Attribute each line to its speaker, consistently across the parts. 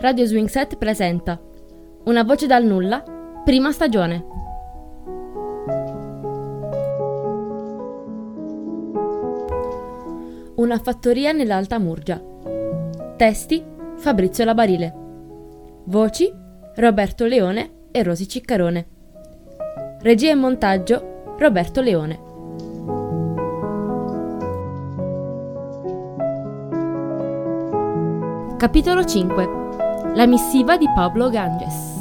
Speaker 1: Radio Swing Set presenta Una voce dal nulla, prima stagione. Una fattoria nell'Alta Murgia. Testi Fabrizio Labarile. Voci Roberto Leone e Rosi Ciccarone. Regia e montaggio Roberto Leone. Capitolo 5 la missiva di Pablo Ganges.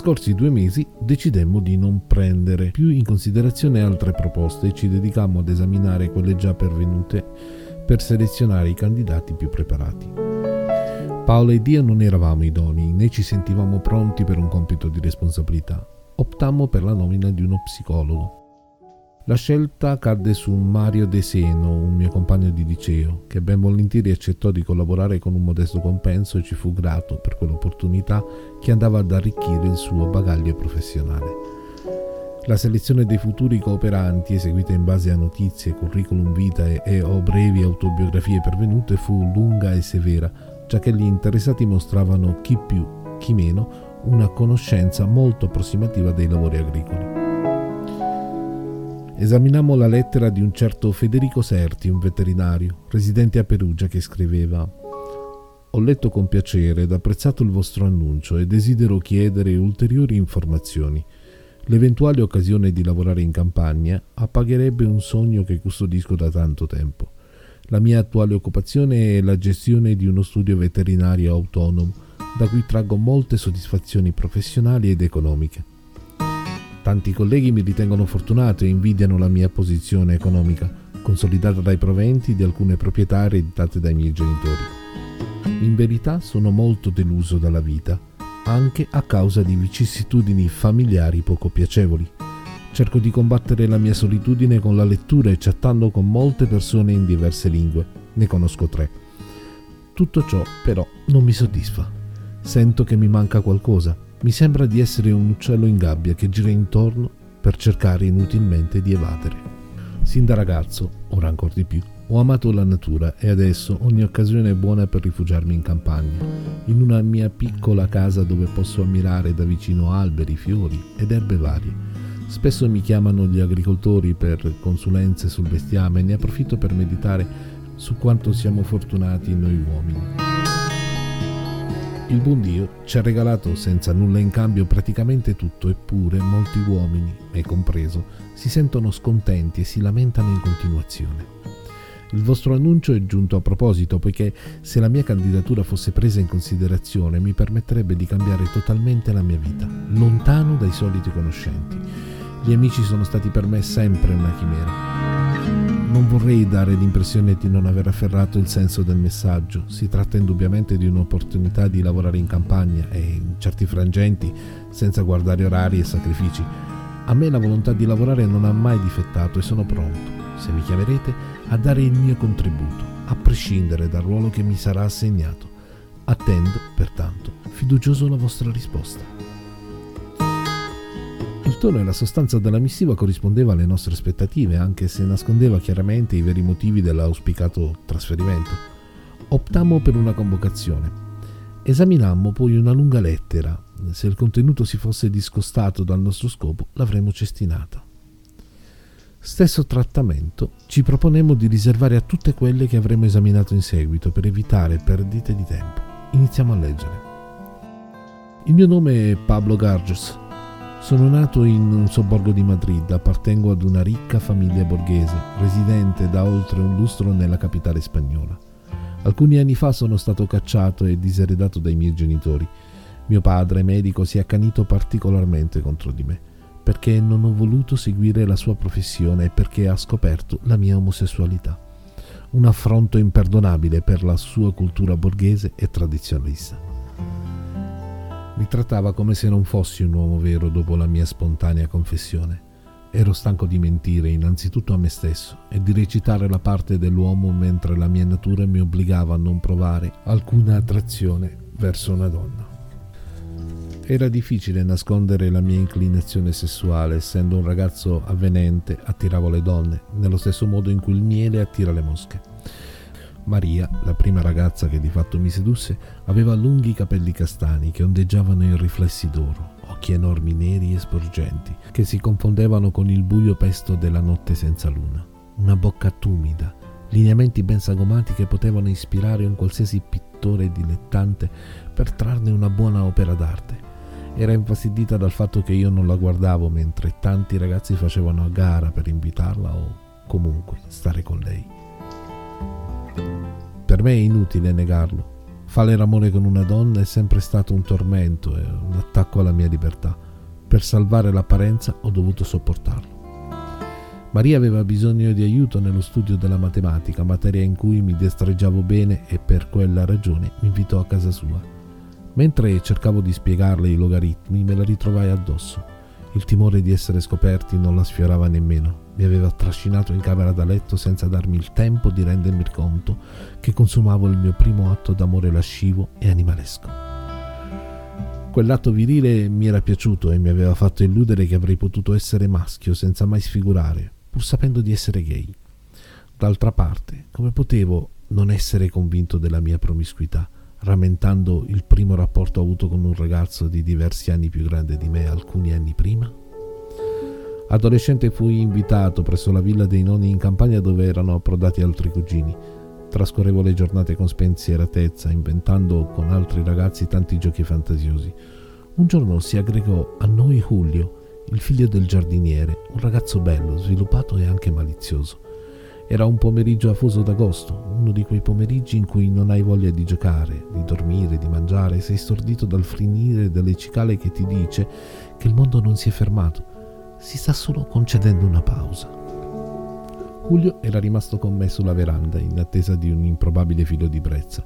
Speaker 2: Trascorsi due mesi decidemmo di non prendere più in considerazione altre proposte e ci dedicammo ad esaminare quelle già pervenute per selezionare i candidati più preparati. Paolo ed io non eravamo idonei né ci sentivamo pronti per un compito di responsabilità. Optammo per la nomina di uno psicologo. La scelta cadde su Mario De Seno, un mio compagno di liceo, che ben volentieri accettò di collaborare con un modesto compenso e ci fu grato per quell'opportunità che andava ad arricchire il suo bagaglio professionale. La selezione dei futuri cooperanti, eseguita in base a notizie, curriculum vitae e o brevi autobiografie pervenute, fu lunga e severa, già che gli interessati mostravano chi più, chi meno, una conoscenza molto approssimativa dei lavori agricoli. Esaminammo la lettera di un certo Federico Serti, un veterinario, residente a Perugia, che scriveva Ho letto con piacere ed apprezzato il vostro annuncio e desidero chiedere ulteriori informazioni. L'eventuale occasione di lavorare in campagna appagherebbe un sogno che custodisco da tanto tempo. La mia attuale occupazione è la gestione di uno studio veterinario autonomo, da cui traggo molte soddisfazioni professionali ed economiche. Tanti colleghi mi ritengono fortunato e invidiano la mia posizione economica, consolidata dai proventi di alcune proprietà ereditate dai miei genitori. In verità sono molto deluso dalla vita anche a causa di vicissitudini familiari poco piacevoli. Cerco di combattere la mia solitudine con la lettura e chattando con molte persone in diverse lingue. Ne conosco tre. Tutto ciò però non mi soddisfa. Sento che mi manca qualcosa. Mi sembra di essere un uccello in gabbia che gira intorno per cercare inutilmente di evadere. Sin da ragazzo, ora ancora di più, ho amato la natura e adesso ogni occasione è buona per rifugiarmi in campagna, in una mia piccola casa dove posso ammirare da vicino alberi, fiori ed erbe varie. Spesso mi chiamano gli agricoltori per consulenze sul bestiame e ne approfitto per meditare su quanto siamo fortunati noi uomini. Il buon Dio ci ha regalato senza nulla in cambio praticamente tutto, eppure molti uomini, me compreso, si sentono scontenti e si lamentano in continuazione. Il vostro annuncio è giunto a proposito, poiché se la mia candidatura fosse presa in considerazione mi permetterebbe di cambiare totalmente la mia vita, lontano dai soliti conoscenti. Gli amici sono stati per me sempre una chimera. Non vorrei dare l'impressione di non aver afferrato il senso del messaggio. Si tratta indubbiamente di un'opportunità di lavorare in campagna e in certi frangenti senza guardare orari e sacrifici. A me la volontà di lavorare non ha mai difettato e sono pronto se mi chiamerete, a dare il mio contributo, a prescindere dal ruolo che mi sarà assegnato. Attendo, pertanto, fiducioso la vostra risposta. Il tono e la sostanza della missiva corrispondeva alle nostre aspettative, anche se nascondeva chiaramente i veri motivi dell'auspicato trasferimento. Optammo per una convocazione. Esaminammo poi una lunga lettera. Se il contenuto si fosse discostato dal nostro scopo, l'avremmo cestinata. Stesso trattamento ci proponemmo di riservare a tutte quelle che avremmo esaminato in seguito per evitare perdite di tempo. Iniziamo a leggere. Il mio nome è Pablo Garges. Sono nato in un sobborgo di Madrid, appartengo ad una ricca famiglia borghese, residente da oltre un lustro nella capitale spagnola. Alcuni anni fa sono stato cacciato e diseredato dai miei genitori. Mio padre, medico, si è accanito particolarmente contro di me perché non ho voluto seguire la sua professione e perché ha scoperto la mia omosessualità. Un affronto imperdonabile per la sua cultura borghese e tradizionalista. Mi trattava come se non fossi un uomo vero dopo la mia spontanea confessione. Ero stanco di mentire innanzitutto a me stesso e di recitare la parte dell'uomo mentre la mia natura mi obbligava a non provare alcuna attrazione verso una donna. Era difficile nascondere la mia inclinazione sessuale, essendo un ragazzo avvenente, attiravo le donne, nello stesso modo in cui il miele attira le mosche. Maria, la prima ragazza che di fatto mi sedusse, aveva lunghi capelli castani che ondeggiavano in riflessi d'oro, occhi enormi neri e sporgenti, che si confondevano con il buio pesto della notte senza luna, una bocca tumida, lineamenti ben sagomati che potevano ispirare un qualsiasi pittore dilettante per trarne una buona opera d'arte era infastidita dal fatto che io non la guardavo mentre tanti ragazzi facevano a gara per invitarla o comunque stare con lei. Per me è inutile negarlo. Fare l'amore con una donna è sempre stato un tormento e un attacco alla mia libertà. Per salvare l'apparenza ho dovuto sopportarlo. Maria aveva bisogno di aiuto nello studio della matematica, materia in cui mi destreggiavo bene e per quella ragione mi invitò a casa sua. Mentre cercavo di spiegarle i logaritmi, me la ritrovai addosso. Il timore di essere scoperti non la sfiorava nemmeno. Mi aveva trascinato in camera da letto senza darmi il tempo di rendermi conto che consumavo il mio primo atto d'amore lascivo e animalesco. Quell'atto virile mi era piaciuto e mi aveva fatto illudere che avrei potuto essere maschio senza mai sfigurare, pur sapendo di essere gay. D'altra parte, come potevo non essere convinto della mia promiscuità? rammentando il primo rapporto avuto con un ragazzo di diversi anni più grande di me alcuni anni prima? Adolescente fui invitato presso la villa dei nonni in campagna dove erano approdati altri cugini. Trascorrevo le giornate con spensieratezza, inventando con altri ragazzi tanti giochi fantasiosi. Un giorno si aggregò a noi Julio, il figlio del giardiniere, un ragazzo bello, sviluppato e anche malizioso. Era un pomeriggio afoso d'agosto, uno di quei pomeriggi in cui non hai voglia di giocare, di dormire, di mangiare, sei stordito dal finire delle cicale che ti dice che il mondo non si è fermato, si sta solo concedendo una pausa. Julio era rimasto con me sulla veranda in attesa di un improbabile filo di brezza.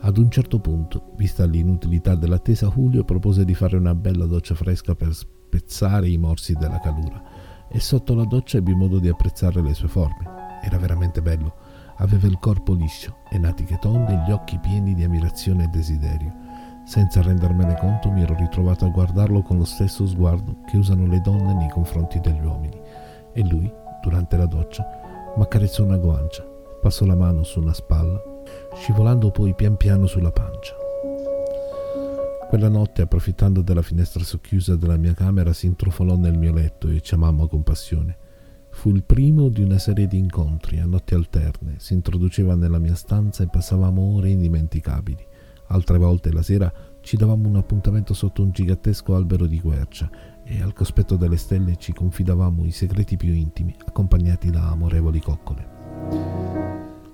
Speaker 2: Ad un certo punto, vista l'inutilità dell'attesa, Julio propose di fare una bella doccia fresca per spezzare i morsi della calura e sotto la doccia ebbi modo di apprezzare le sue forme. Era veramente bello. Aveva il corpo liscio e natiche tonde gli occhi pieni di ammirazione e desiderio. Senza rendermene conto mi ero ritrovato a guardarlo con lo stesso sguardo che usano le donne nei confronti degli uomini. E lui, durante la doccia, m'accarezzò una guancia, passò la mano su una spalla, scivolando poi pian piano sulla pancia. Quella notte, approfittando della finestra socchiusa della mia camera, si intrufolò nel mio letto e ci amammo con passione. Fu il primo di una serie di incontri a notti alterne. Si introduceva nella mia stanza e passavamo ore indimenticabili. Altre volte la sera ci davamo un appuntamento sotto un gigantesco albero di quercia e al cospetto delle stelle ci confidavamo i segreti più intimi, accompagnati da amorevoli coccole.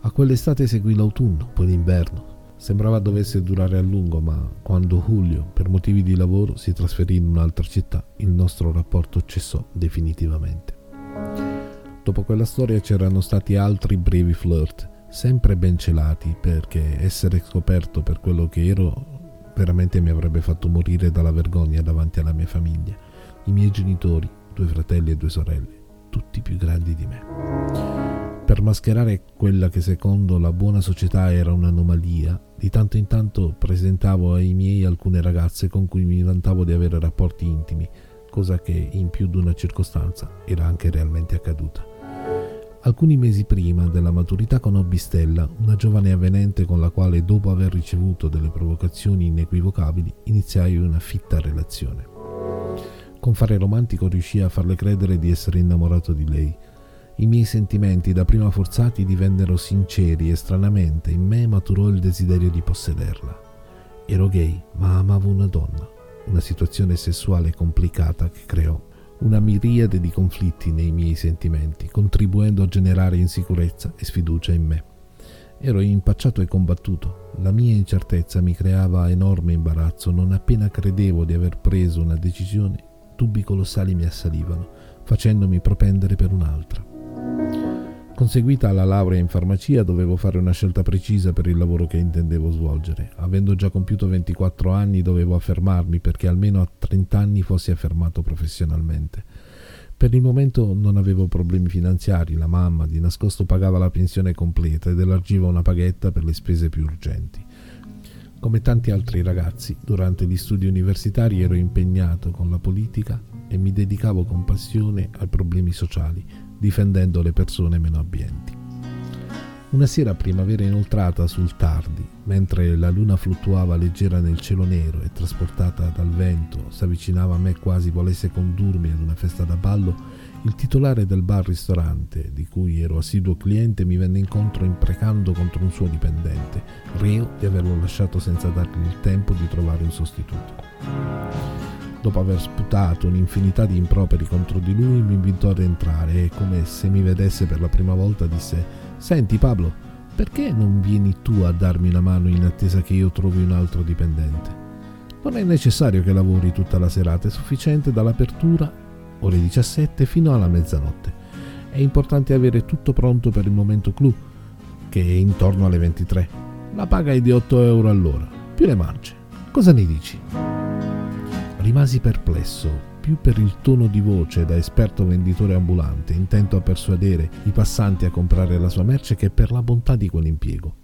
Speaker 2: A quell'estate seguì l'autunno, poi l'inverno. Sembrava dovesse durare a lungo, ma quando Julio, per motivi di lavoro, si trasferì in un'altra città, il nostro rapporto cessò definitivamente. Dopo quella storia c'erano stati altri brevi flirt, sempre ben celati, perché essere scoperto per quello che ero veramente mi avrebbe fatto morire dalla vergogna davanti alla mia famiglia, i miei genitori, due fratelli e due sorelle, tutti più grandi di me. Per mascherare quella che secondo la buona società era un'anomalia, di tanto in tanto presentavo ai miei alcune ragazze con cui mi vantavo di avere rapporti intimi, cosa che in più di una circostanza era anche realmente accaduta. Alcuni mesi prima della maturità conobbi Stella, una giovane avvenente con la quale, dopo aver ricevuto delle provocazioni inequivocabili, iniziai una fitta relazione. Con fare romantico riuscii a farle credere di essere innamorato di lei. I miei sentimenti, da prima forzati, divennero sinceri e stranamente in me maturò il desiderio di possederla. Ero gay, ma amavo una donna, una situazione sessuale complicata che creò una miriade di conflitti nei miei sentimenti, contribuendo a generare insicurezza e sfiducia in me. Ero impacciato e combattuto. La mia incertezza mi creava enorme imbarazzo. Non appena credevo di aver preso una decisione, dubbi colossali mi assalivano, facendomi propendere per un'altra. Conseguita la laurea in farmacia dovevo fare una scelta precisa per il lavoro che intendevo svolgere. Avendo già compiuto 24 anni dovevo affermarmi perché almeno a 30 anni fossi affermato professionalmente. Per il momento non avevo problemi finanziari, la mamma di nascosto pagava la pensione completa ed elargiva una paghetta per le spese più urgenti. Come tanti altri ragazzi, durante gli studi universitari ero impegnato con la politica e mi dedicavo con passione ai problemi sociali difendendo le persone meno abbienti. Una sera primavera inoltrata sul tardi, mentre la luna fluttuava leggera nel cielo nero e trasportata dal vento s'avvicinava a me quasi volesse condurmi ad una festa da ballo, il titolare del bar-ristorante, di cui ero assiduo cliente, mi venne incontro imprecando contro un suo dipendente, reo di averlo lasciato senza dargli il tempo di trovare un sostituto. Dopo aver sputato un'infinità di improperi contro di lui, mi invitò ad entrare e, come se mi vedesse per la prima volta, disse: Senti, Pablo, perché non vieni tu a darmi una mano in attesa che io trovi un altro dipendente? Non è necessario che lavori tutta la serata, è sufficiente dall'apertura, ore 17, fino alla mezzanotte. È importante avere tutto pronto per il momento clou, che è intorno alle 23. La paga è di 8 euro all'ora, più le mance. Cosa ne dici? Rimasi perplesso, più per il tono di voce da esperto venditore ambulante, intento a persuadere i passanti a comprare la sua merce, che per la bontà di quell'impiego.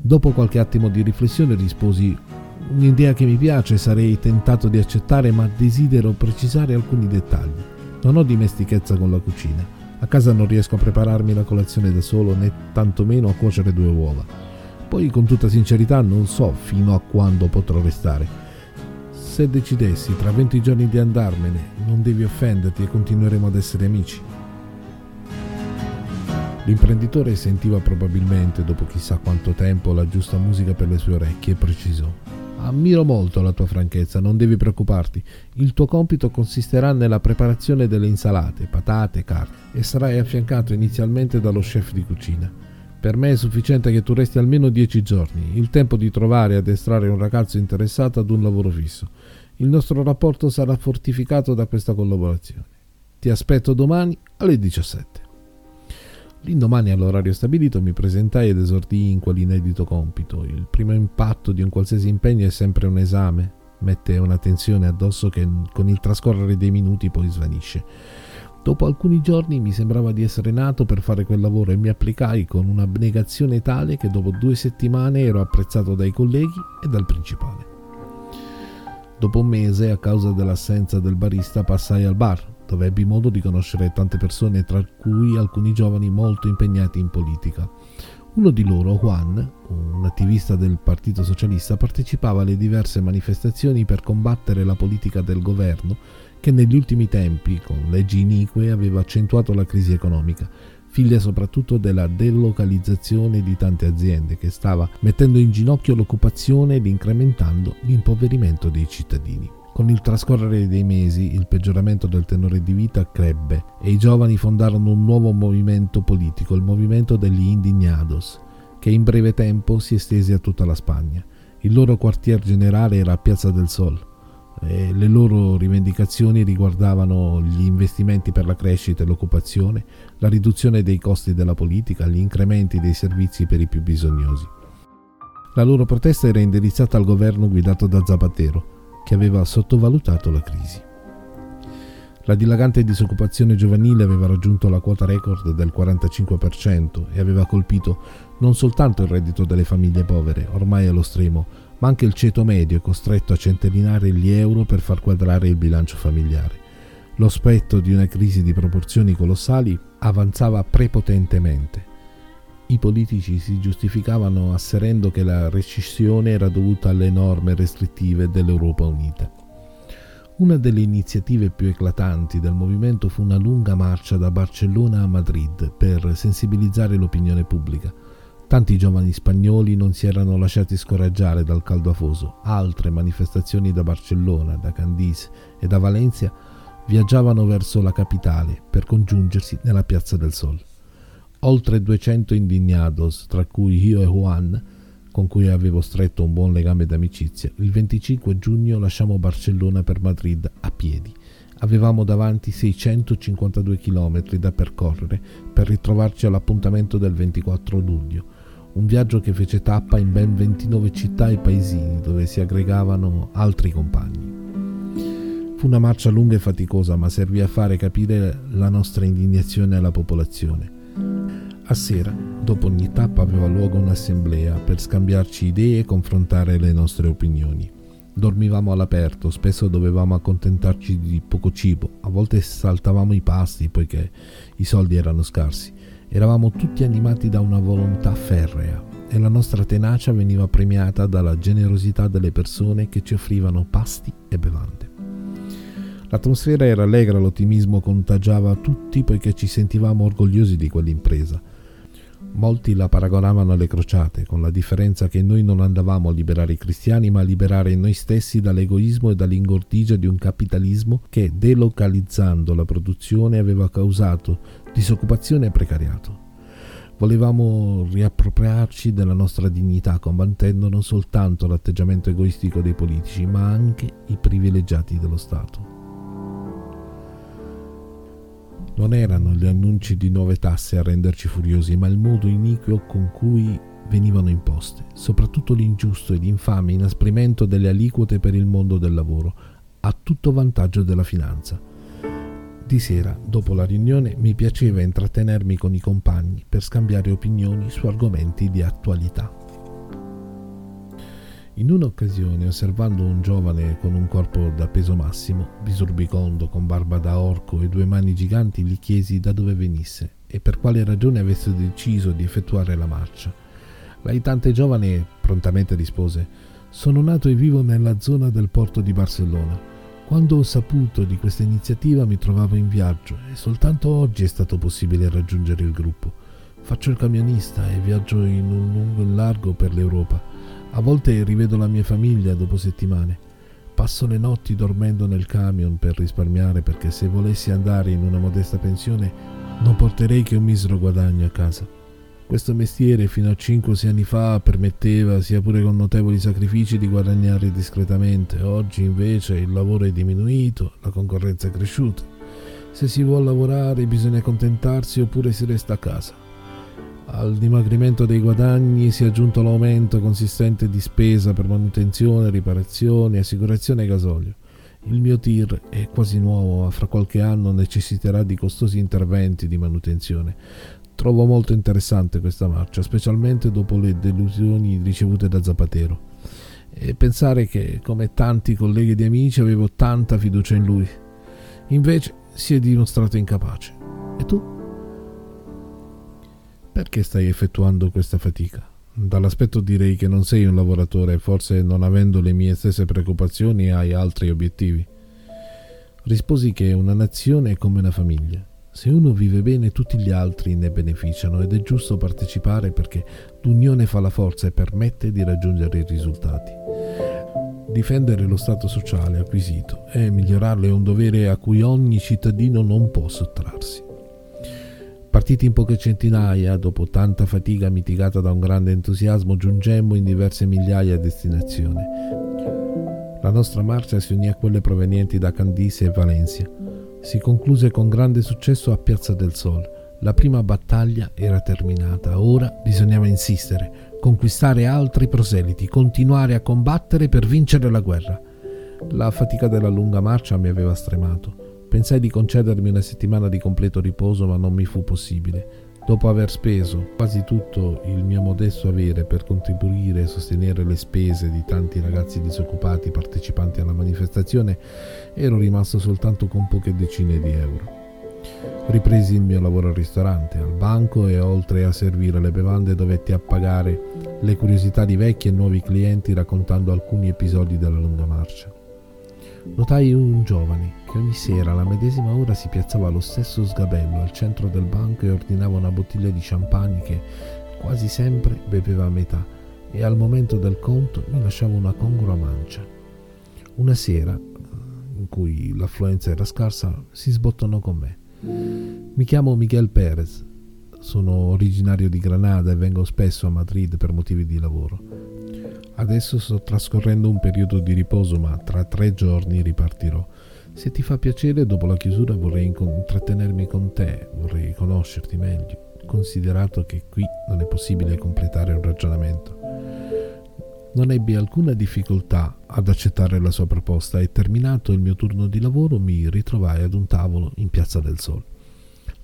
Speaker 2: Dopo qualche attimo di riflessione risposi Un'idea che mi piace, sarei tentato di accettare, ma desidero precisare alcuni dettagli. Non ho dimestichezza con la cucina. A casa non riesco a prepararmi la colazione da solo, né tantomeno a cuocere due uova. Poi, con tutta sincerità, non so fino a quando potrò restare se decidessi tra 20 giorni di andarmene, non devi offenderti e continueremo ad essere amici. L'imprenditore sentiva probabilmente, dopo chissà quanto tempo, la giusta musica per le sue orecchie e precisò. Ammiro molto la tua franchezza, non devi preoccuparti. Il tuo compito consisterà nella preparazione delle insalate, patate, carne e sarai affiancato inizialmente dallo chef di cucina. Per me è sufficiente che tu resti almeno dieci giorni, il tempo di trovare e addestrare un ragazzo interessato ad un lavoro fisso. Il nostro rapporto sarà fortificato da questa collaborazione. Ti aspetto domani alle 17. L'indomani all'orario stabilito mi presentai ed esordii in quell'inedito compito. Il primo impatto di un qualsiasi impegno è sempre un esame, mette una tensione addosso che con il trascorrere dei minuti poi svanisce. Dopo alcuni giorni mi sembrava di essere nato per fare quel lavoro e mi applicai con un'abnegazione tale che dopo due settimane ero apprezzato dai colleghi e dal principale. Dopo un mese, a causa dell'assenza del barista, passai al bar, dove ebbi modo di conoscere tante persone, tra cui alcuni giovani molto impegnati in politica. Uno di loro, Juan, un attivista del Partito Socialista, partecipava alle diverse manifestazioni per combattere la politica del governo che negli ultimi tempi, con leggi inique, aveva accentuato la crisi economica, figlia soprattutto della delocalizzazione di tante aziende che stava mettendo in ginocchio l'occupazione ed incrementando l'impoverimento dei cittadini. Con il trascorrere dei mesi il peggioramento del tenore di vita crebbe e i giovani fondarono un nuovo movimento politico, il movimento degli Indignados, che in breve tempo si estese a tutta la Spagna. Il loro quartier generale era a Piazza del Sol, eh, le loro rivendicazioni riguardavano gli investimenti per la crescita e l'occupazione, la riduzione dei costi della politica, gli incrementi dei servizi per i più bisognosi. La loro protesta era indirizzata al governo guidato da Zapatero, che aveva sottovalutato la crisi. La dilagante disoccupazione giovanile aveva raggiunto la quota record del 45% e aveva colpito non soltanto il reddito delle famiglie povere, ormai allo stremo, ma anche il ceto medio è costretto a centellinare gli euro per far quadrare il bilancio familiare. Lo spettro di una crisi di proporzioni colossali avanzava prepotentemente. I politici si giustificavano asserendo che la rescissione era dovuta alle norme restrittive dell'Europa Unita. Una delle iniziative più eclatanti del movimento fu una lunga marcia da Barcellona a Madrid per sensibilizzare l'opinione pubblica. Tanti giovani spagnoli non si erano lasciati scoraggiare dal caldo afoso. Altre manifestazioni da Barcellona, da Candís e da Valencia viaggiavano verso la capitale per congiungersi nella Piazza del Sol. Oltre 200 indignados, tra cui io e Juan, con cui avevo stretto un buon legame d'amicizia, il 25 giugno lasciamo Barcellona per Madrid a piedi, Avevamo davanti 652 km da percorrere per ritrovarci all'appuntamento del 24 luglio, un viaggio che fece tappa in ben 29 città e paesini dove si aggregavano altri compagni. Fu una marcia lunga e faticosa, ma servì a fare capire la nostra indignazione alla popolazione. A sera, dopo ogni tappa, aveva luogo un'assemblea per scambiarci idee e confrontare le nostre opinioni. Dormivamo all'aperto, spesso dovevamo accontentarci di poco cibo, a volte saltavamo i pasti poiché i soldi erano scarsi. Eravamo tutti animati da una volontà ferrea e la nostra tenacia veniva premiata dalla generosità delle persone che ci offrivano pasti e bevande. L'atmosfera era allegra, l'ottimismo contagiava tutti poiché ci sentivamo orgogliosi di quell'impresa. Molti la paragonavano alle crociate, con la differenza che noi non andavamo a liberare i cristiani, ma a liberare noi stessi dall'egoismo e dall'ingordigia di un capitalismo che, delocalizzando la produzione, aveva causato disoccupazione e precariato. Volevamo riappropriarci della nostra dignità, combattendo non soltanto l'atteggiamento egoistico dei politici, ma anche i privilegiati dello Stato. Non erano gli annunci di nuove tasse a renderci furiosi, ma il modo iniquo con cui venivano imposte, soprattutto l'ingiusto ed infame inasprimento delle aliquote per il mondo del lavoro, a tutto vantaggio della finanza. Di sera, dopo la riunione, mi piaceva intrattenermi con i compagni per scambiare opinioni su argomenti di attualità. In un'occasione, osservando un giovane con un corpo da peso massimo, bisurbicondo, con barba da orco e due mani giganti, gli chiesi da dove venisse e per quale ragione avesse deciso di effettuare la marcia. L'aitante giovane prontamente rispose: Sono nato e vivo nella zona del porto di Barcellona. Quando ho saputo di questa iniziativa mi trovavo in viaggio e soltanto oggi è stato possibile raggiungere il gruppo. Faccio il camionista e viaggio in un lungo e largo per l'Europa. A volte rivedo la mia famiglia dopo settimane. Passo le notti dormendo nel camion per risparmiare perché se volessi andare in una modesta pensione non porterei che un misero guadagno a casa. Questo mestiere fino a 5-6 anni fa permetteva, sia pure con notevoli sacrifici, di guadagnare discretamente. Oggi invece il lavoro è diminuito, la concorrenza è cresciuta. Se si vuole lavorare bisogna accontentarsi oppure si resta a casa. Al dimagrimento dei guadagni si è aggiunto l'aumento consistente di spesa per manutenzione, riparazioni, assicurazione e gasolio. Il mio tir è quasi nuovo, ma fra qualche anno necessiterà di costosi interventi di manutenzione. Trovo molto interessante questa marcia, specialmente dopo le delusioni ricevute da Zapatero. E pensare che, come tanti colleghi ed amici, avevo tanta fiducia in lui. Invece si è dimostrato incapace. E tu? Perché stai effettuando questa fatica? Dall'aspetto direi che non sei un lavoratore forse non avendo le mie stesse preoccupazioni hai altri obiettivi. Risposi che una nazione è come una famiglia. Se uno vive bene tutti gli altri ne beneficiano ed è giusto partecipare perché l'unione fa la forza e permette di raggiungere i risultati. Difendere lo stato sociale acquisito e migliorarlo è un dovere a cui ogni cittadino non può sottrarsi. Partiti in poche centinaia, dopo tanta fatica mitigata da un grande entusiasmo, giungemmo in diverse migliaia a destinazione. La nostra marcia si unì a quelle provenienti da Candice e Valencia. Si concluse con grande successo a Piazza del Sol. La prima battaglia era terminata, ora bisognava insistere, conquistare altri proseliti, continuare a combattere per vincere la guerra. La fatica della lunga marcia mi aveva stremato. Pensai di concedermi una settimana di completo riposo, ma non mi fu possibile. Dopo aver speso quasi tutto il mio modesto avere per contribuire e sostenere le spese di tanti ragazzi disoccupati partecipanti alla manifestazione, ero rimasto soltanto con poche decine di euro. Ripresi il mio lavoro al ristorante, al banco e oltre a servire le bevande dovetti appagare le curiosità di vecchi e nuovi clienti raccontando alcuni episodi della lunga marcia. Notai un giovane che ogni sera alla medesima ora si piazzava allo stesso sgabello al centro del banco e ordinava una bottiglia di champagne che quasi sempre beveva a metà e al momento del conto mi lasciava una congrua mancia. Una sera, in cui l'affluenza era scarsa, si sbottonò con me. Mi chiamo Miguel Perez, sono originario di Granada e vengo spesso a Madrid per motivi di lavoro. Adesso sto trascorrendo un periodo di riposo, ma tra tre giorni ripartirò. Se ti fa piacere, dopo la chiusura vorrei intrattenermi con te, vorrei conoscerti meglio, considerato che qui non è possibile completare un ragionamento. Non ebbi alcuna difficoltà ad accettare la sua proposta e terminato il mio turno di lavoro mi ritrovai ad un tavolo in Piazza del Sol.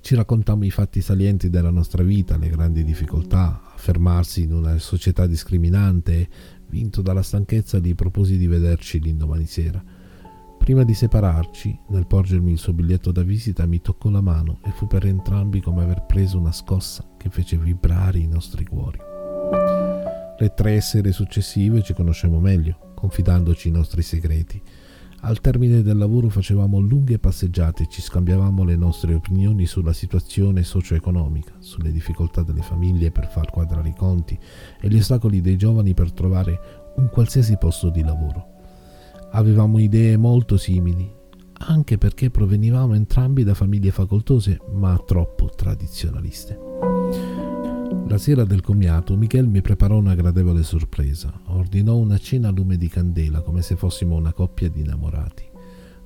Speaker 2: Ci raccontammo i fatti salienti della nostra vita, le grandi difficoltà, affermarsi in una società discriminante vinto dalla stanchezza, gli proposi di vederci l'indomani sera. Prima di separarci, nel porgermi il suo biglietto da visita, mi toccò la mano e fu per entrambi come aver preso una scossa che fece vibrare i nostri cuori. Le tre sere successive ci conoscemmo meglio, confidandoci i nostri segreti. Al termine del lavoro facevamo lunghe passeggiate e ci scambiavamo le nostre opinioni sulla situazione socio-economica, sulle difficoltà delle famiglie per far quadrare i conti e gli ostacoli dei giovani per trovare un qualsiasi posto di lavoro. Avevamo idee molto simili, anche perché provenivamo entrambi da famiglie facoltose ma troppo tradizionaliste. La sera del commiato Michel mi preparò una gradevole sorpresa. Ordinò una cena a lume di candela come se fossimo una coppia di innamorati.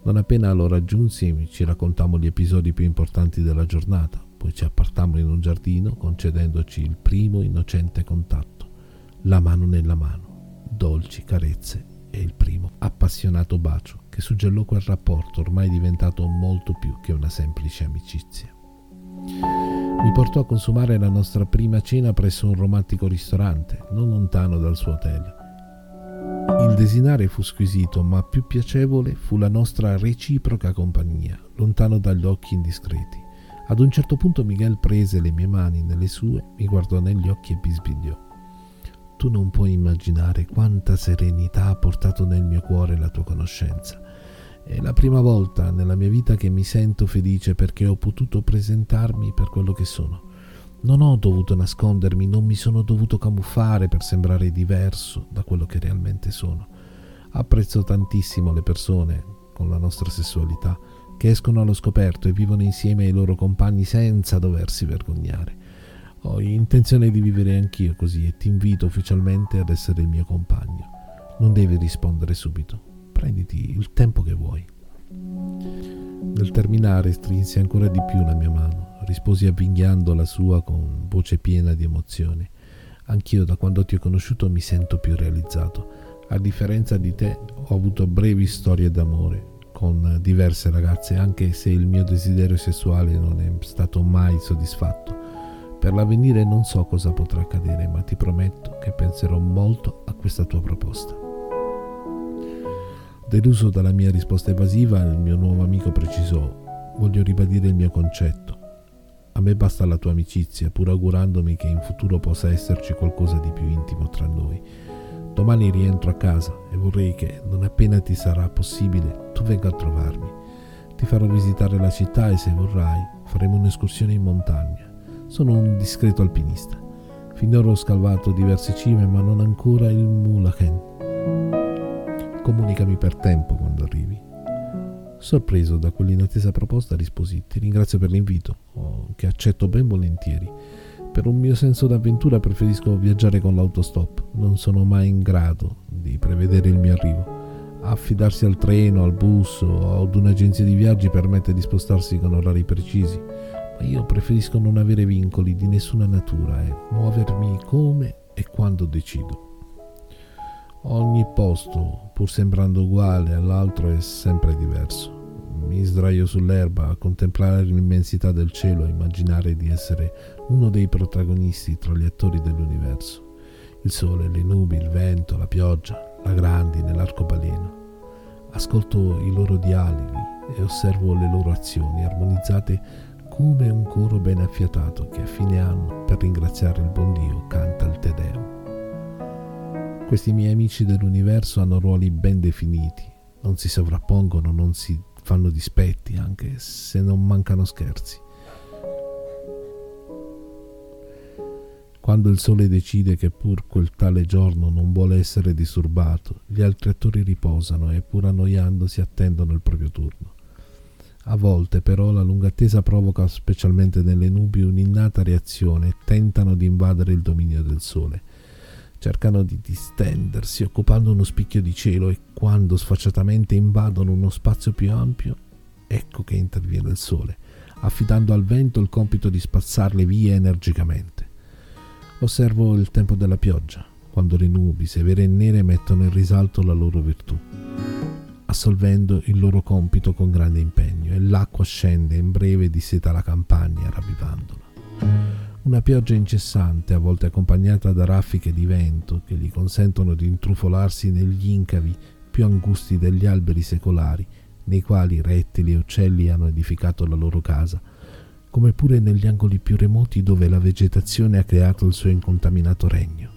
Speaker 2: Non appena lo raggiunsi ci raccontammo gli episodi più importanti della giornata, poi ci appartammo in un giardino concedendoci il primo innocente contatto, la mano nella mano, dolci carezze e il primo appassionato bacio che suggellò quel rapporto ormai diventato molto più che una semplice amicizia. Mi portò a consumare la nostra prima cena presso un romantico ristorante, non lontano dal suo hotel. Il desinare fu squisito, ma più piacevole fu la nostra reciproca compagnia, lontano dagli occhi indiscreti. Ad un certo punto Miguel prese le mie mani nelle sue, mi guardò negli occhi e bisbigliò. Tu non puoi immaginare quanta serenità ha portato nel mio cuore la tua conoscenza. È la prima volta nella mia vita che mi sento felice perché ho potuto presentarmi per quello che sono. Non ho dovuto nascondermi, non mi sono dovuto camuffare per sembrare diverso da quello che realmente sono. Apprezzo tantissimo le persone con la nostra sessualità che escono allo scoperto e vivono insieme ai loro compagni senza doversi vergognare. Ho intenzione di vivere anch'io così e ti invito ufficialmente ad essere il mio compagno. Non devi rispondere subito prenditi il tempo che vuoi. Nel terminare strinsi ancora di più la mia mano, risposi avvinghiando la sua con voce piena di emozione. Anch'io da quando ti ho conosciuto mi sento più realizzato. A differenza di te ho avuto brevi storie d'amore con diverse ragazze, anche se il mio desiderio sessuale non è stato mai soddisfatto. Per l'avvenire non so cosa potrà accadere, ma ti prometto che penserò molto a questa tua proposta. Deluso dalla mia risposta evasiva, il mio nuovo amico precisò: Voglio ribadire il mio concetto. A me basta la tua amicizia, pur augurandomi che in futuro possa esserci qualcosa di più intimo tra noi. Domani rientro a casa e vorrei che, non appena ti sarà possibile, tu venga a trovarmi. Ti farò visitare la città e se vorrai faremo un'escursione in montagna. Sono un discreto alpinista. Finora ho scalvato diverse cime, ma non ancora il Mulachen comunicami per tempo quando arrivi. Sorpreso da quell'inattesa proposta risposi ti ringrazio per l'invito, oh, che accetto ben volentieri. Per un mio senso d'avventura preferisco viaggiare con l'autostop, non sono mai in grado di prevedere il mio arrivo. Affidarsi al treno, al bus o ad un'agenzia di viaggi permette di spostarsi con orari precisi, io preferisco non avere vincoli di nessuna natura e muovermi come e quando decido. Ogni posto, pur sembrando uguale all'altro, è sempre diverso. Mi sdraio sull'erba a contemplare l'immensità del cielo e immaginare di essere uno dei protagonisti tra gli attori dell'universo. Il sole, le nubi, il vento, la pioggia, la grandine, l'arcobaleno. Ascolto i loro dialoghi e osservo le loro azioni armonizzate come un coro ben affiatato che a fine anno, per ringraziare il buon Dio, canta il Te Deum. Questi miei amici dell'universo hanno ruoli ben definiti, non si sovrappongono, non si fanno dispetti, anche se non mancano scherzi. Quando il sole decide che pur quel tale giorno non vuole essere disturbato, gli altri attori riposano e pur annoiandosi attendono il proprio turno. A volte però la lunga attesa provoca, specialmente nelle nubi, un'innata reazione. Tentano di invadere il dominio del sole. Cercano di distendersi occupando uno spicchio di cielo e quando sfacciatamente invadono uno spazio più ampio, ecco che interviene il sole, affidando al vento il compito di spazzarle via energicamente. Osservo il tempo della pioggia, quando le nubi, severe e nere, mettono in risalto la loro virtù, assolvendo il loro compito con grande impegno, e l'acqua scende in breve e disseta la campagna, ravvivandola. Una pioggia incessante, a volte accompagnata da raffiche di vento che gli consentono di intrufolarsi negli incavi più angusti degli alberi secolari, nei quali rettili e uccelli hanno edificato la loro casa, come pure negli angoli più remoti dove la vegetazione ha creato il suo incontaminato regno.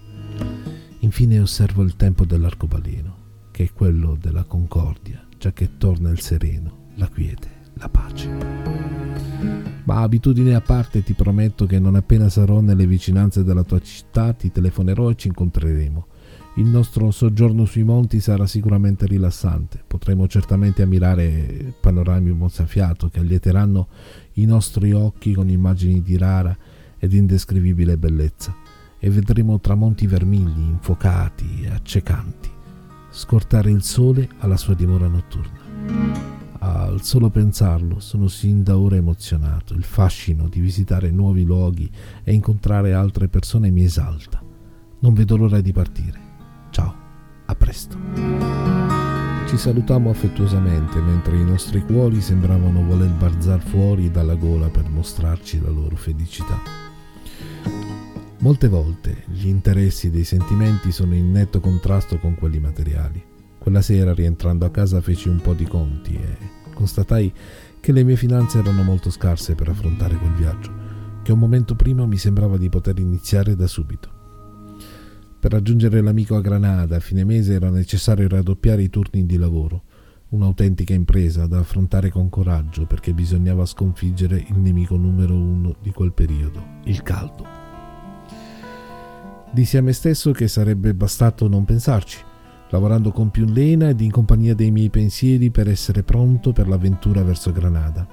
Speaker 2: Infine osservo il tempo dell'arcobaleno, che è quello della concordia, già che torna il sereno, la quiete, la pace. Ma abitudine a parte ti prometto che non appena sarò nelle vicinanze della tua città ti telefonerò e ci incontreremo. Il nostro soggiorno sui monti sarà sicuramente rilassante. Potremo certamente ammirare panorami mozzafiato che allieteranno i nostri occhi con immagini di rara ed indescrivibile bellezza e vedremo tramonti vermigli, infuocati e accecanti, scortare il sole alla sua dimora notturna. Al solo pensarlo sono sin da ora emozionato. Il fascino di visitare nuovi luoghi e incontrare altre persone mi esalta. Non vedo l'ora di partire. Ciao, a presto. Ci salutammo affettuosamente mentre i nostri cuori sembravano voler barzar fuori dalla gola per mostrarci la loro felicità. Molte volte gli interessi dei sentimenti sono in netto contrasto con quelli materiali. Quella sera, rientrando a casa, feci un po' di conti e constatai che le mie finanze erano molto scarse per affrontare quel viaggio, che un momento prima mi sembrava di poter iniziare da subito. Per raggiungere l'amico a Granada a fine mese era necessario raddoppiare i turni di lavoro, un'autentica impresa da affrontare con coraggio perché bisognava sconfiggere il nemico numero uno di quel periodo, il caldo. Dissi a me stesso che sarebbe bastato non pensarci lavorando con più lena ed in compagnia dei miei pensieri per essere pronto per l'avventura verso Granada.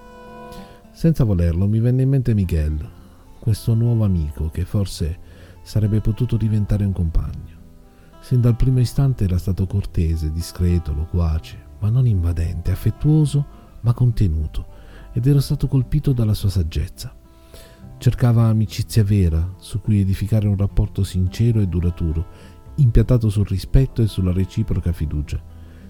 Speaker 2: Senza volerlo mi venne in mente Miguel, questo nuovo amico che forse sarebbe potuto diventare un compagno. Sin dal primo istante era stato cortese, discreto, loquace, ma non invadente, affettuoso, ma contenuto, ed ero stato colpito dalla sua saggezza. Cercava amicizia vera, su cui edificare un rapporto sincero e duraturo, impiantato sul rispetto e sulla reciproca fiducia.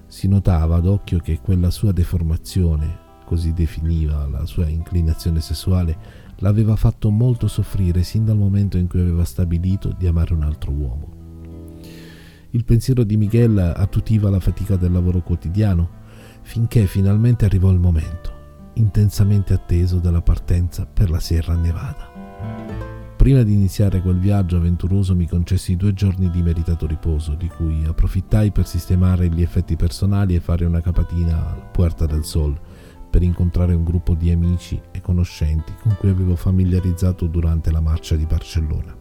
Speaker 2: Si notava ad occhio che quella sua deformazione, così definiva la sua inclinazione sessuale, l'aveva fatto molto soffrire sin dal momento in cui aveva stabilito di amare un altro uomo. Il pensiero di Miguel attutiva la fatica del lavoro quotidiano, finché finalmente arrivò il momento, intensamente atteso della partenza per la Sierra Nevada. Prima di iniziare quel viaggio avventuroso mi concessi due giorni di meritato riposo, di cui approfittai per sistemare gli effetti personali e fare una capatina al Puerta del Sol, per incontrare un gruppo di amici e conoscenti con cui avevo familiarizzato durante la marcia di Barcellona.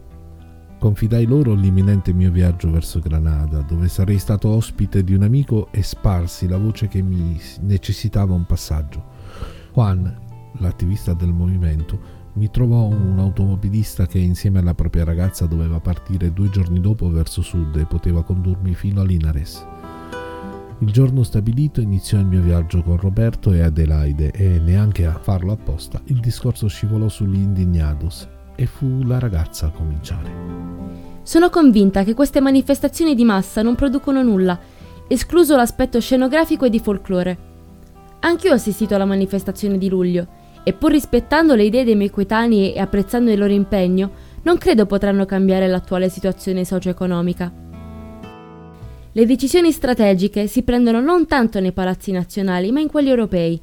Speaker 2: Confidai loro l'imminente mio viaggio verso Granada, dove sarei stato ospite di un amico e sparsi la voce che mi necessitava un passaggio. Juan, l'attivista del movimento, mi trovò un automobilista che insieme alla propria ragazza doveva partire due giorni dopo verso sud e poteva condurmi fino a Linares. Il giorno stabilito iniziò il mio viaggio con Roberto e Adelaide e neanche a farlo apposta il discorso scivolò sugli indignados e fu la ragazza a cominciare.
Speaker 1: Sono convinta che queste manifestazioni di massa non producono nulla, escluso l'aspetto scenografico e di folklore. Anch'io ho assistito alla manifestazione di luglio e pur rispettando le idee dei miei coetanei e apprezzando il loro impegno, non credo potranno cambiare l'attuale situazione socio-economica. Le decisioni strategiche si prendono non tanto nei palazzi nazionali, ma in quelli europei.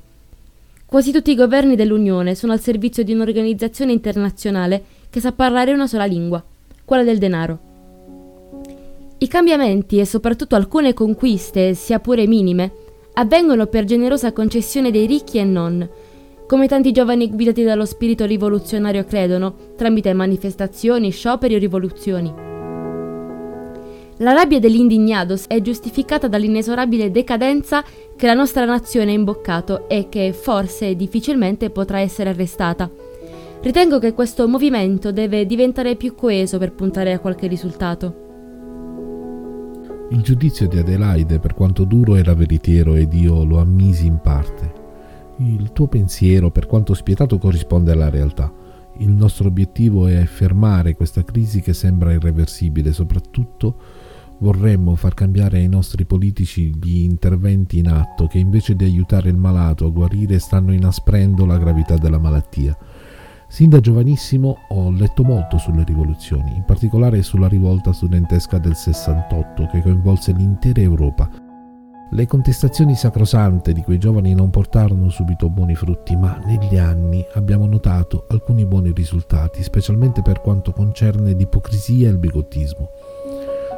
Speaker 1: Quasi tutti i governi dell'Unione sono al servizio di un'organizzazione internazionale che sa parlare una sola lingua, quella del denaro. I cambiamenti e soprattutto alcune conquiste, sia pure minime, avvengono per generosa concessione dei ricchi e non, come tanti giovani guidati dallo spirito rivoluzionario credono, tramite manifestazioni, scioperi o rivoluzioni. La rabbia degli indignados è giustificata dall'inesorabile decadenza che la nostra nazione ha imboccato e che forse difficilmente potrà essere arrestata. Ritengo che questo movimento deve diventare più coeso per puntare a qualche risultato.
Speaker 2: Il giudizio di Adelaide, per quanto duro, era veritiero ed io lo ammisi in parte. Il tuo pensiero, per quanto spietato, corrisponde alla realtà. Il nostro obiettivo è fermare questa crisi che sembra irreversibile, soprattutto vorremmo far cambiare ai nostri politici gli interventi in atto che invece di aiutare il malato a guarire stanno inasprendo la gravità della malattia. Sin da giovanissimo ho letto molto sulle rivoluzioni, in particolare sulla rivolta studentesca del 68 che coinvolse l'intera Europa. Le contestazioni sacrosante di quei giovani non portarono subito buoni frutti, ma negli anni abbiamo notato alcuni buoni risultati, specialmente per quanto concerne l'ipocrisia e il bigottismo.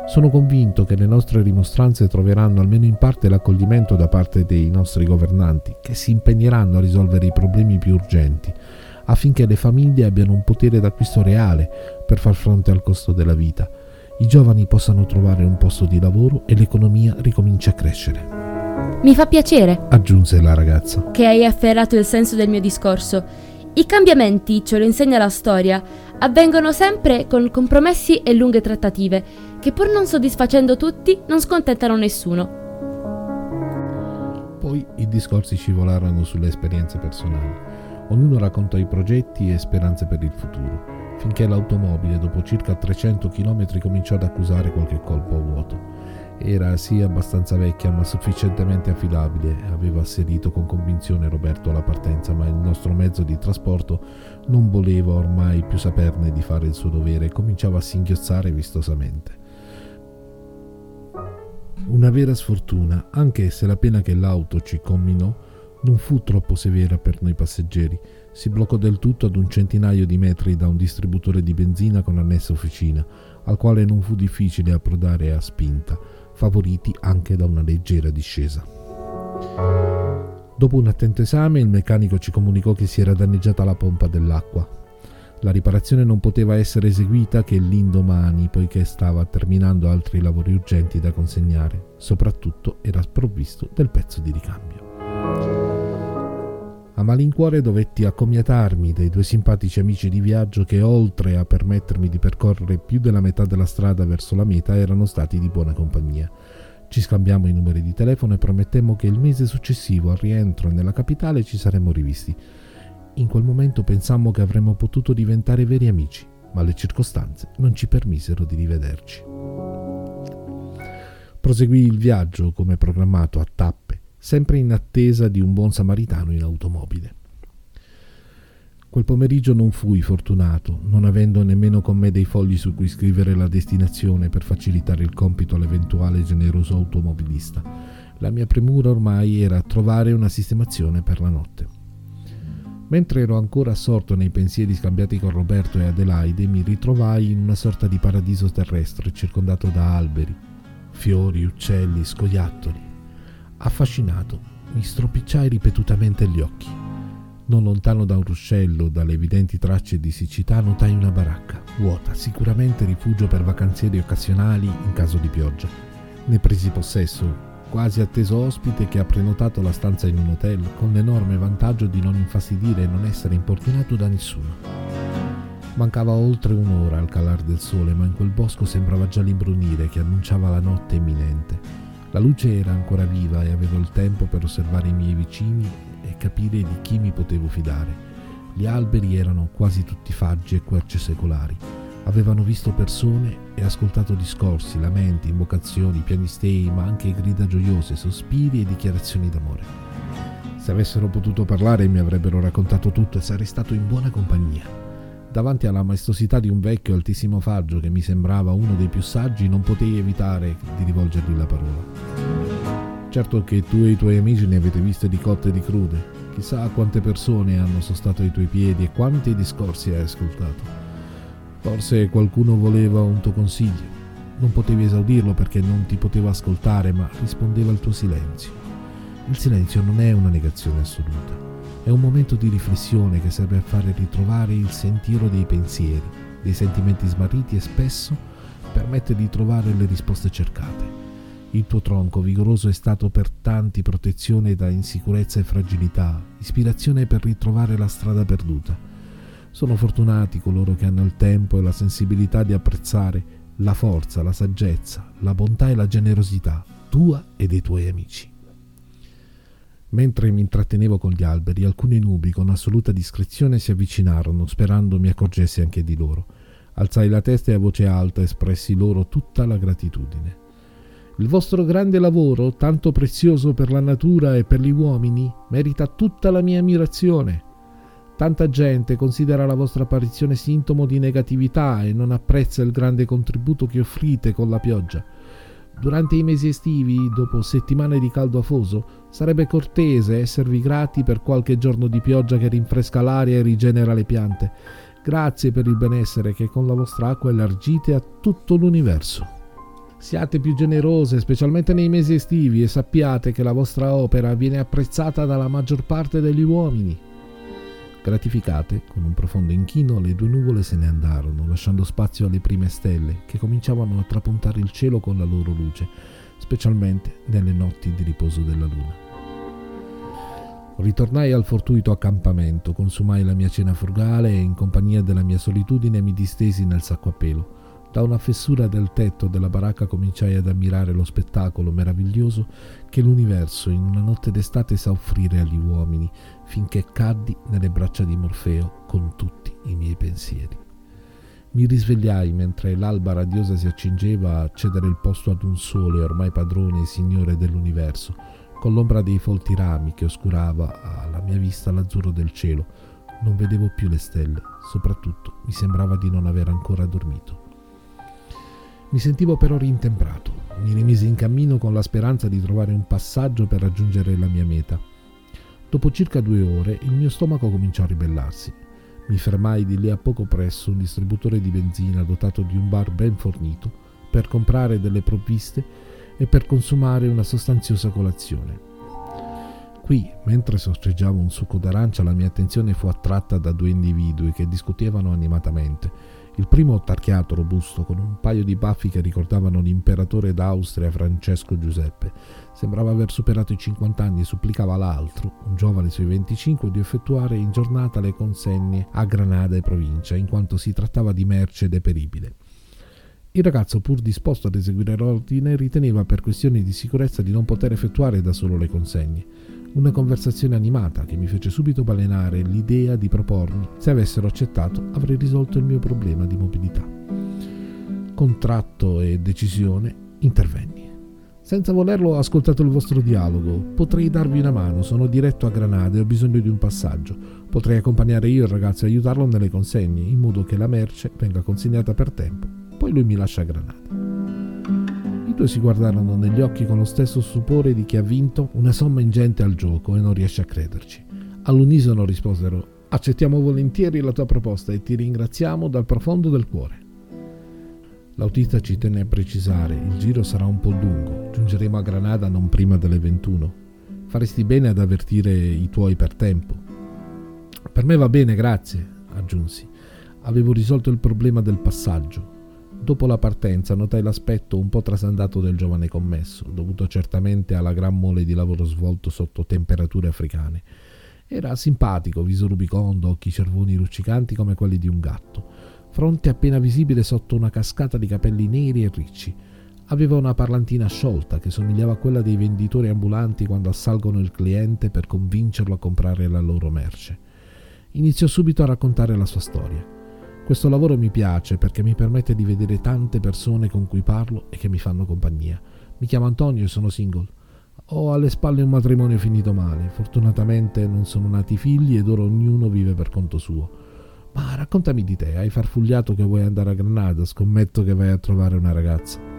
Speaker 2: Sono convinto che le nostre rimostranze troveranno almeno in parte l'accoglimento da parte dei nostri governanti, che si impegneranno a risolvere i problemi più urgenti affinché le famiglie abbiano un potere d'acquisto reale per far fronte al costo della vita, i giovani possano trovare un posto di lavoro e l'economia ricominci a crescere.
Speaker 1: Mi fa piacere,
Speaker 2: aggiunse la ragazza,
Speaker 1: che hai afferrato il senso del mio discorso. I cambiamenti, ce lo insegna la storia, avvengono sempre con compromessi e lunghe trattative, che pur non soddisfacendo tutti, non scontentano nessuno.
Speaker 2: Poi i discorsi scivolarono sulle esperienze personali. Ognuno raccontò i progetti e speranze per il futuro, finché l'automobile dopo circa 300 km cominciò ad accusare qualche colpo a vuoto. Era sì abbastanza vecchia ma sufficientemente affidabile, aveva asserito con convinzione Roberto alla partenza, ma il nostro mezzo di trasporto non voleva ormai più saperne di fare il suo dovere e cominciava a singhiozzare vistosamente. Una vera sfortuna, anche se la pena che l'auto ci comminò non fu troppo severa per noi passeggeri. Si bloccò del tutto ad un centinaio di metri da un distributore di benzina con annessa officina, al quale non fu difficile approdare a spinta, favoriti anche da una leggera discesa. Dopo un attento esame, il meccanico ci comunicò che si era danneggiata la pompa dell'acqua. La riparazione non poteva essere eseguita che l'indomani, poiché stava terminando altri lavori urgenti da consegnare. Soprattutto era sprovvisto del pezzo di ricambio. A malincuore dovetti accomiatarmi dai due simpatici amici di viaggio che, oltre a permettermi di percorrere più della metà della strada verso la meta, erano stati di buona compagnia. Ci scambiammo i numeri di telefono e promettemmo che il mese successivo al rientro nella capitale ci saremmo rivisti. In quel momento pensammo che avremmo potuto diventare veri amici, ma le circostanze non ci permisero di rivederci. Proseguì il viaggio come programmato a tappe sempre in attesa di un buon samaritano in automobile. Quel pomeriggio non fui fortunato, non avendo nemmeno con me dei fogli su cui scrivere la destinazione per facilitare il compito all'eventuale generoso automobilista. La mia premura ormai era trovare una sistemazione per la notte. Mentre ero ancora assorto nei pensieri scambiati con Roberto e Adelaide, mi ritrovai in una sorta di paradiso terrestre circondato da alberi, fiori, uccelli, scoiattoli. Affascinato, mi stropicciai ripetutamente gli occhi. Non lontano da un ruscello, dalle evidenti tracce di siccità, notai una baracca, vuota, sicuramente rifugio per vacanzieri occasionali in caso di pioggia. Ne presi possesso, quasi atteso ospite che ha prenotato la stanza in un hotel, con l'enorme vantaggio di non infastidire e non essere importunato da nessuno. Mancava oltre un'ora al calar del sole, ma in quel bosco sembrava già l'imbrunire che annunciava la notte imminente. La luce era ancora viva e avevo il tempo per osservare i miei vicini e capire di chi mi potevo fidare. Gli alberi erano quasi tutti faggi e querce secolari. Avevano visto persone e ascoltato discorsi, lamenti, invocazioni, pianistei, ma anche grida gioiose, sospiri e dichiarazioni d'amore. Se avessero potuto parlare mi avrebbero raccontato tutto e sarei stato in buona compagnia. Davanti alla maestosità di un vecchio altissimo faggio che mi sembrava uno dei più saggi, non potei evitare di rivolgergli la parola. Certo che tu e i tuoi amici ne avete viste di cotte e di crude. Chissà quante persone hanno sostato ai tuoi piedi e quanti discorsi hai ascoltato. Forse qualcuno voleva un tuo consiglio. Non potevi esaudirlo perché non ti poteva ascoltare, ma rispondeva al tuo silenzio. Il silenzio non è una negazione assoluta è un momento di riflessione che serve a fare ritrovare il sentiero dei pensieri, dei sentimenti smarriti e spesso permette di trovare le risposte cercate. Il tuo tronco vigoroso è stato per tanti protezione da insicurezza e fragilità, ispirazione per ritrovare la strada perduta. Sono fortunati coloro che hanno il tempo e la sensibilità di apprezzare la forza, la saggezza, la bontà e la generosità tua e dei tuoi amici. Mentre mi intrattenevo con gli alberi, alcune nubi con assoluta discrezione si avvicinarono, sperando mi accorgessi anche di loro. Alzai la testa e a voce alta espressi loro tutta la gratitudine. Il vostro grande lavoro, tanto prezioso per la natura e per gli uomini, merita tutta la mia ammirazione. Tanta gente considera la vostra apparizione sintomo di negatività e non apprezza il grande contributo che offrite con la pioggia. Durante i mesi estivi, dopo settimane di caldo afoso, sarebbe cortese esservi grati per qualche giorno di pioggia che rinfresca l'aria e rigenera le piante. Grazie per il benessere che con la vostra acqua elargite a tutto l'universo. Siate più generose, specialmente nei mesi estivi, e sappiate che la vostra opera viene apprezzata dalla maggior parte degli uomini. Gratificate, con un profondo inchino, le due nuvole se ne andarono, lasciando spazio alle prime stelle, che cominciavano a trapuntare il cielo con la loro luce, specialmente nelle notti di riposo della luna. Ritornai al fortuito accampamento, consumai la mia cena frugale e in compagnia della mia solitudine mi distesi nel sacco a pelo. Da una fessura del tetto della baracca cominciai ad ammirare lo spettacolo meraviglioso che l'universo in una notte d'estate sa offrire agli uomini, finché caddi nelle braccia di Morfeo con tutti i miei pensieri. Mi risvegliai mentre l'alba radiosa si accingeva a cedere il posto ad un sole ormai padrone e signore dell'universo, con l'ombra dei folti rami che oscurava alla mia vista l'azzurro del cielo. Non vedevo più le stelle, soprattutto mi sembrava di non aver ancora dormito. Mi sentivo però rintemprato. Mi rimisi in cammino con la speranza di trovare un passaggio per raggiungere la mia meta. Dopo circa due ore il mio stomaco cominciò a ribellarsi. Mi fermai di lì a poco presso un distributore di benzina dotato di un bar ben fornito per comprare delle provviste e per consumare una sostanziosa colazione. Qui, mentre sorseggiavo un succo d'arancia, la mia attenzione fu attratta da due individui che discutevano animatamente il primo tarchiato, robusto, con un paio di baffi che ricordavano l'imperatore d'Austria Francesco Giuseppe. Sembrava aver superato i 50 anni e supplicava l'altro, un giovane sui 25, di effettuare in giornata le consegne a Granada e provincia, in quanto si trattava di merce deperibile. Il ragazzo, pur disposto ad eseguire l'ordine, riteneva per questioni di sicurezza di non poter effettuare da solo le consegne. Una conversazione animata che mi fece subito balenare l'idea di propormi, se avessero accettato, avrei risolto il mio problema di mobilità. Con tratto e decisione intervenni. Senza volerlo ho ascoltato il vostro dialogo. Potrei darvi una mano, sono diretto a Granada e ho bisogno di un passaggio. Potrei accompagnare io il ragazzo e aiutarlo nelle consegne, in modo che la merce venga consegnata per tempo. Poi lui mi lascia a Granada due si guardarono negli occhi con lo stesso stupore di chi ha vinto una somma ingente al gioco e non riesce a crederci. All'unisono risposero Accettiamo volentieri la tua proposta e ti ringraziamo dal profondo del cuore. L'autista ci tenne a precisare, il giro sarà un po' lungo, giungeremo a Granada non prima delle 21. Faresti bene ad avvertire i tuoi per tempo. Per me va bene, grazie, aggiunsi. Avevo risolto il problema del passaggio. Dopo la partenza notai l'aspetto un po' trasandato del giovane commesso, dovuto certamente alla gran mole di lavoro svolto sotto temperature africane. Era simpatico, viso rubicondo, occhi cervoni luccicanti come quelli di un gatto, fronte appena visibile sotto una cascata di capelli neri e ricci. Aveva una parlantina sciolta che somigliava a quella dei venditori ambulanti quando assalgono il cliente per convincerlo a comprare la loro merce. Iniziò subito a raccontare la sua storia. Questo lavoro mi piace perché mi permette di vedere tante persone con cui parlo e che mi fanno compagnia. Mi chiamo Antonio e sono single. Ho alle spalle un matrimonio finito male. Fortunatamente non sono nati figli ed ora ognuno vive per conto suo. Ma raccontami di te, hai farfugliato che vuoi andare a Granada, scommetto che vai a trovare una ragazza.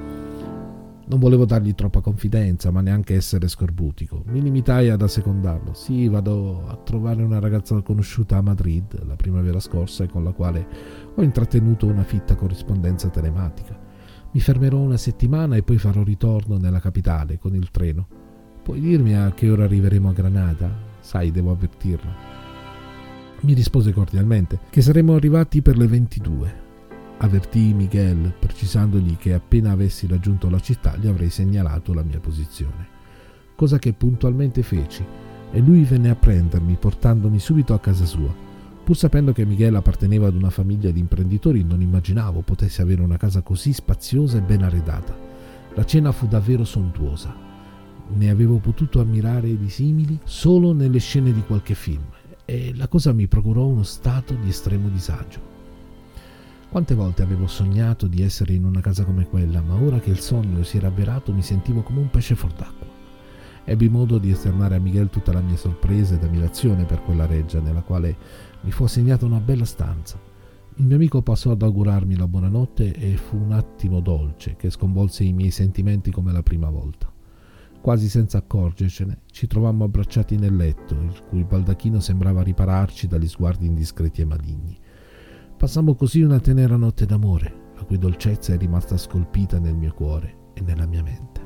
Speaker 2: Non volevo dargli troppa confidenza, ma neanche essere scorbutico. Mi limitai ad assecondarlo. Sì, vado a trovare una ragazza conosciuta a Madrid la primavera scorsa e con la quale ho intrattenuto una fitta corrispondenza telematica. Mi fermerò una settimana e poi farò ritorno nella capitale con il treno. Puoi dirmi a che ora arriveremo a Granada? Sai, devo avvertirla. Mi rispose cordialmente che saremmo arrivati per le 22 Avvertii Miguel precisandogli che appena avessi raggiunto la città gli avrei segnalato la mia posizione, cosa che puntualmente feci e lui venne a prendermi portandomi subito a casa sua. Pur sapendo che Miguel apparteneva ad una famiglia di imprenditori, non immaginavo potesse avere una casa così spaziosa e ben arredata. La cena fu davvero sontuosa. Ne avevo potuto ammirare di simili solo nelle scene di qualche film e la cosa mi procurò uno stato di estremo disagio. Quante volte avevo sognato di essere in una casa come quella, ma ora che il sogno si era avverato mi sentivo come un pesce fuor d'acqua. Ebbi modo di esternare a Miguel tutta la mia sorpresa ed ammirazione per quella reggia nella quale mi fu assegnata una bella stanza. Il mio amico passò ad augurarmi la buonanotte e fu un attimo dolce che sconvolse i miei sentimenti come la prima volta. Quasi senza accorgercene, ci trovammo abbracciati nel letto, il cui baldacchino sembrava ripararci dagli sguardi indiscreti e maligni. Passammo così una tenera notte d'amore, la cui dolcezza è rimasta scolpita nel mio cuore e nella mia mente.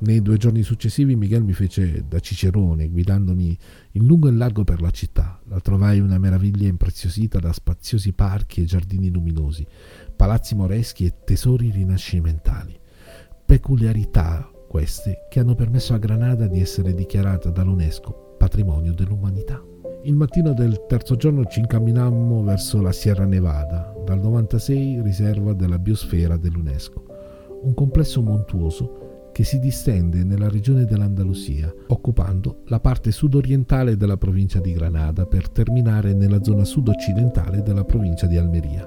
Speaker 2: Nei due giorni successivi Miguel mi fece da cicerone, guidandomi in lungo e largo per la città. La trovai una meraviglia impreziosita da spaziosi parchi e giardini luminosi, palazzi moreschi e tesori rinascimentali. Peculiarità queste che hanno permesso a Granada di essere dichiarata dall'UNESCO patrimonio dell'umanità. Il mattino del terzo giorno ci incamminammo verso la Sierra Nevada, dal 96 riserva della biosfera dell'UNESCO, un complesso montuoso che si distende nella regione dell'Andalusia, occupando la parte sudorientale della provincia di Granada per terminare nella zona sudoccidentale della provincia di Almeria.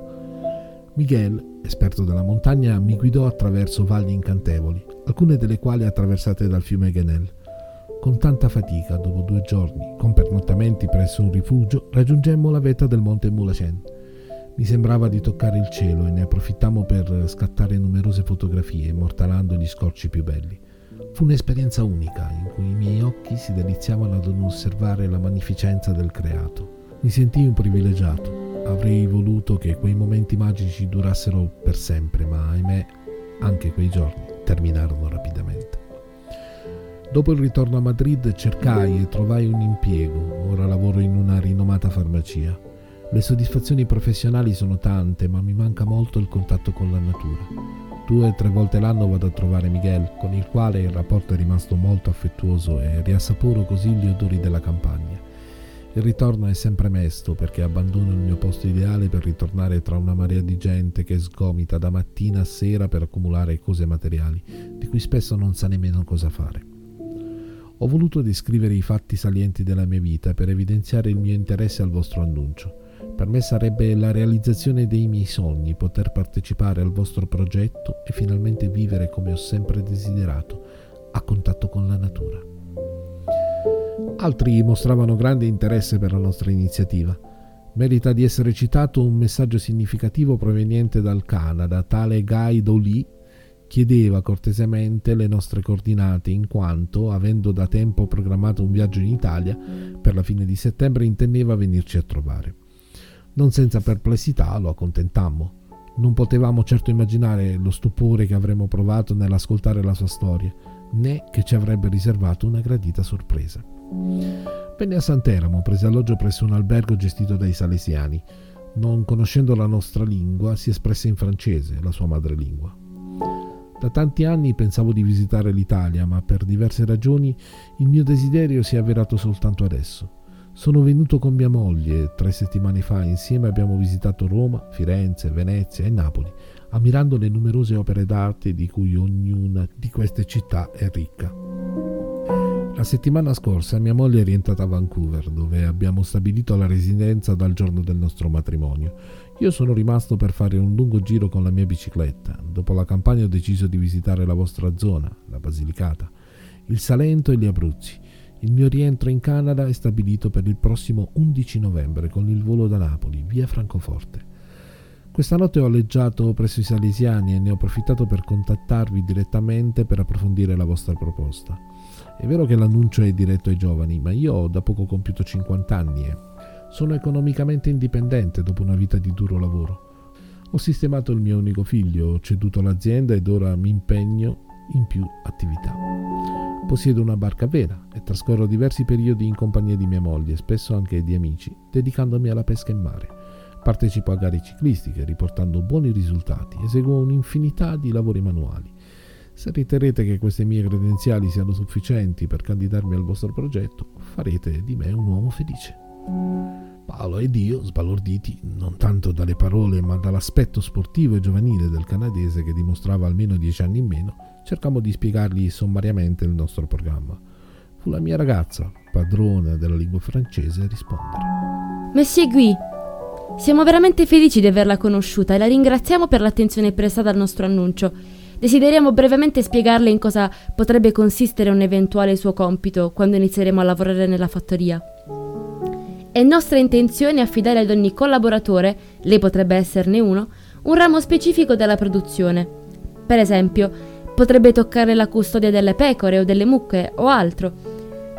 Speaker 2: Miguel, esperto della montagna, mi guidò attraverso valli incantevoli, alcune delle quali attraversate dal fiume Genel. Con tanta fatica, dopo due giorni, con pernottamenti presso un rifugio, raggiungemmo la vetta del monte Mulacen mi sembrava di toccare il cielo e ne approfittammo per scattare numerose fotografie, immortalando gli scorci più belli. Fu un'esperienza unica in cui i miei occhi si deliziavano ad osservare la magnificenza del creato. Mi sentii un privilegiato. Avrei voluto che quei momenti magici durassero per sempre, ma ahimè anche quei giorni terminarono rapidamente. Dopo il ritorno a Madrid cercai e trovai un impiego, ora lavoro in una rinomata farmacia. Le soddisfazioni professionali sono tante, ma mi manca molto il contatto con la natura. Due o tre volte l'anno vado a trovare Miguel, con il quale il rapporto è rimasto molto affettuoso e riassaporo così gli odori della campagna. Il ritorno è sempre mesto perché abbandono il mio posto ideale per ritornare tra una marea di gente che sgomita da mattina a sera per accumulare cose materiali, di cui spesso non sa nemmeno cosa fare. Ho voluto descrivere i fatti salienti della mia vita per evidenziare il mio interesse al vostro annuncio. Per me sarebbe la realizzazione dei miei sogni poter partecipare al vostro progetto e finalmente vivere come ho sempre desiderato, a contatto con la natura. Altri mostravano grande interesse per la nostra iniziativa. Merita di essere citato un messaggio significativo proveniente dal Canada, tale Guy Dolly chiedeva cortesemente le nostre coordinate in quanto, avendo da tempo programmato un viaggio in Italia, per la fine di settembre intendeva venirci a trovare. Non senza perplessità lo accontentammo. Non potevamo certo immaginare lo stupore che avremmo provato nell'ascoltare la sua storia, né che ci avrebbe riservato una gradita sorpresa. Venne a Sant'Eramo, prese alloggio presso un albergo gestito dai salesiani. Non conoscendo la nostra lingua, si espresse in francese, la sua madrelingua. Da tanti anni pensavo di visitare l'Italia, ma per diverse ragioni il mio desiderio si è avverato soltanto adesso. Sono venuto con mia moglie tre settimane fa, insieme abbiamo visitato Roma, Firenze, Venezia e Napoli, ammirando le numerose opere d'arte di cui ognuna di queste città è ricca. La settimana scorsa mia moglie è rientrata a Vancouver, dove abbiamo stabilito la residenza dal giorno del nostro matrimonio. Io sono rimasto per fare un lungo giro con la mia bicicletta. Dopo la campagna ho deciso di visitare la vostra zona, la Basilicata, il Salento e gli Abruzzi. Il mio rientro in Canada è stabilito per il prossimo 11 novembre con il volo da Napoli, via Francoforte. Questa notte ho alleggiato presso i Salesiani e ne ho approfittato per contattarvi direttamente per approfondire la vostra proposta. È vero che l'annuncio è diretto ai giovani, ma io ho da poco compiuto 50 anni e sono economicamente indipendente dopo una vita di duro lavoro. Ho sistemato il mio unico figlio, ho ceduto l'azienda ed ora mi impegno in più attività. Possiedo una barca a vela e trascorro diversi periodi in compagnia di mia moglie, spesso anche di amici, dedicandomi alla pesca in mare. Partecipo a gare ciclistiche, riportando buoni risultati, eseguo un'infinità di lavori manuali. Se riterrete che queste mie credenziali siano sufficienti per candidarmi al vostro progetto, farete di me un uomo felice. Paolo ed io, sbalorditi non tanto dalle parole ma dall'aspetto sportivo e giovanile del canadese che dimostrava almeno dieci anni in meno, cercammo di spiegargli sommariamente il nostro programma. Fu la mia ragazza, padrona della lingua francese, a rispondere.
Speaker 1: Monsieur Guy, siamo veramente felici di averla conosciuta e la ringraziamo per l'attenzione prestata al nostro annuncio. Desideriamo brevemente spiegarle in cosa potrebbe consistere un eventuale suo compito quando inizieremo a lavorare nella fattoria. È nostra intenzione affidare ad ogni collaboratore, lei potrebbe esserne uno, un ramo specifico della produzione. Per esempio, potrebbe toccare la custodia delle pecore o delle mucche o altro.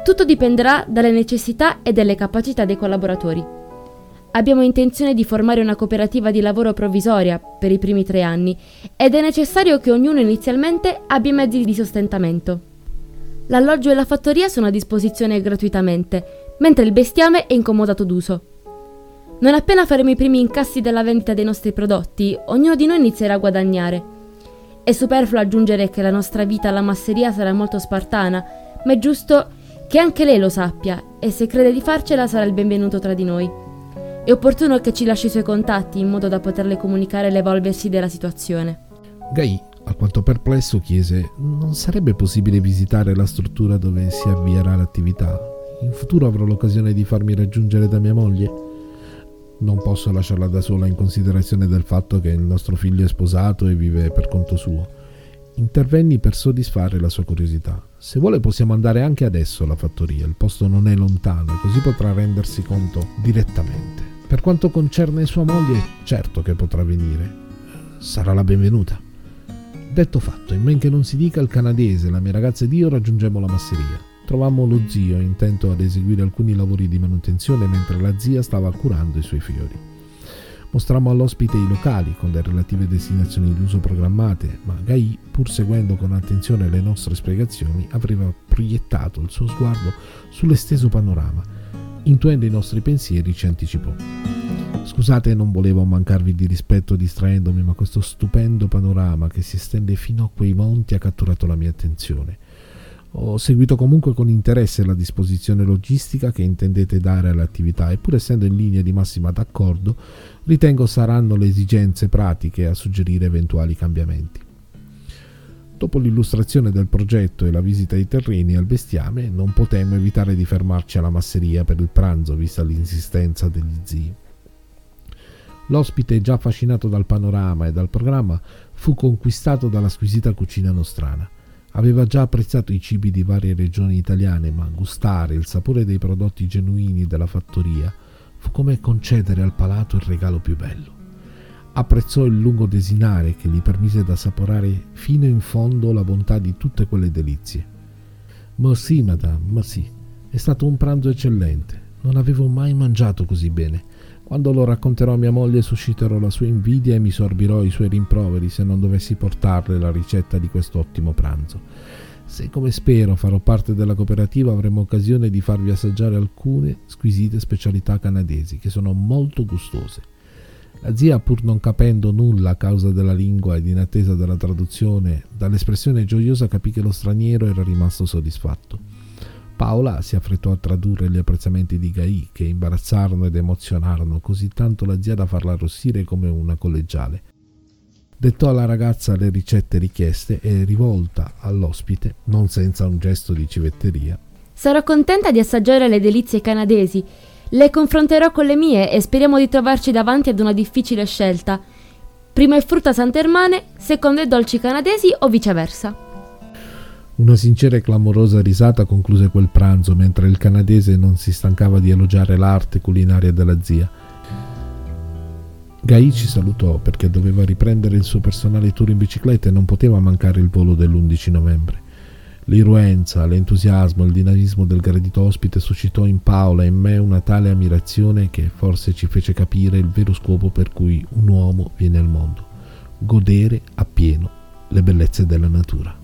Speaker 1: Tutto dipenderà dalle necessità e dalle capacità dei collaboratori. Abbiamo intenzione di formare una cooperativa di lavoro provvisoria per i primi tre anni ed è necessario che ognuno inizialmente abbia mezzi di sostentamento. L'alloggio e la fattoria sono a disposizione gratuitamente, mentre il bestiame è incomodato d'uso. Non appena faremo i primi incassi della vendita dei nostri prodotti, ognuno di noi inizierà a guadagnare. È superfluo aggiungere che la nostra vita alla masseria sarà molto spartana, ma è giusto che anche lei lo sappia e se crede di farcela sarà il benvenuto tra di noi. È opportuno che ci lasci i suoi contatti in modo da poterle comunicare l'evolversi della situazione.
Speaker 2: Gai, alquanto perplesso, chiese: Non sarebbe possibile visitare la struttura dove si avvierà l'attività? In futuro avrò l'occasione di farmi raggiungere da mia moglie? Non posso lasciarla da sola in considerazione del fatto che il nostro figlio è sposato e vive per conto suo. Intervenni per soddisfare la sua curiosità. Se vuole possiamo andare anche adesso alla fattoria, il posto non è lontano, così potrà rendersi conto direttamente. Per quanto concerne sua moglie, certo che potrà venire. Sarà la benvenuta. Detto fatto, in men che non si dica il canadese, la mia ragazza ed io raggiungemmo la masseria. Trovammo lo zio intento ad eseguire alcuni lavori di manutenzione mentre la zia stava curando i suoi fiori. Mostrammo all'ospite i locali con le relative destinazioni d'uso programmate, ma Gai, pur seguendo con attenzione le nostre spiegazioni, aveva proiettato il suo sguardo sull'esteso panorama. Intuendo i nostri pensieri, ci anticipò. Scusate, non volevo mancarvi di rispetto distraendomi, ma questo stupendo panorama che si estende fino a quei monti ha catturato la mia attenzione. Ho seguito comunque con interesse la disposizione logistica che intendete dare all'attività e pur essendo in linea di massima d'accordo, ritengo saranno le esigenze pratiche a suggerire eventuali cambiamenti. Dopo l'illustrazione del progetto e la visita ai terreni al bestiame, non potemmo evitare di fermarci alla masseria per il pranzo, vista l'insistenza degli zii. L'ospite, già affascinato dal panorama e dal programma, fu conquistato dalla squisita cucina nostrana. Aveva già apprezzato i cibi di varie regioni italiane, ma gustare il sapore dei prodotti genuini della fattoria fu come concedere al palato il regalo più bello. Apprezzò il lungo desinare che gli permise d'assaporare fino in fondo la bontà di tutte quelle delizie. Merci, madame, merci. È stato un pranzo eccellente. Non avevo mai mangiato così bene. Quando lo racconterò a mia moglie susciterò la sua invidia e mi sorbirò i suoi rimproveri se non dovessi portarle la ricetta di questo ottimo pranzo. Se come spero farò parte della cooperativa avremo occasione di farvi assaggiare alcune squisite specialità canadesi che sono molto gustose. La zia, pur non capendo nulla a causa della lingua ed in attesa della traduzione, dall'espressione gioiosa capì che lo straniero era rimasto soddisfatto. Paola si affrettò a tradurre gli apprezzamenti di Gai, che imbarazzarono ed emozionarono così tanto la zia da farla arrossire come una collegiale. Dettò alla ragazza le ricette richieste e, rivolta all'ospite, non senza un gesto di civetteria,
Speaker 1: Sarò contenta di assaggiare le delizie canadesi. Le confronterò con le mie e speriamo di trovarci davanti ad una difficile scelta. Primo è frutta santermane, secondo è dolci canadesi o viceversa.
Speaker 2: Una sincera e clamorosa risata concluse quel pranzo mentre il canadese non si stancava di elogiare l'arte culinaria della zia. Gai ci salutò perché doveva riprendere il suo personale tour in bicicletta e non poteva mancare il volo dell'11 novembre. L'irruenza, l'entusiasmo, il dinamismo del gradito ospite suscitò in Paola e in me una tale ammirazione che forse ci fece capire il vero scopo per cui un uomo viene al mondo, godere appieno le bellezze della natura.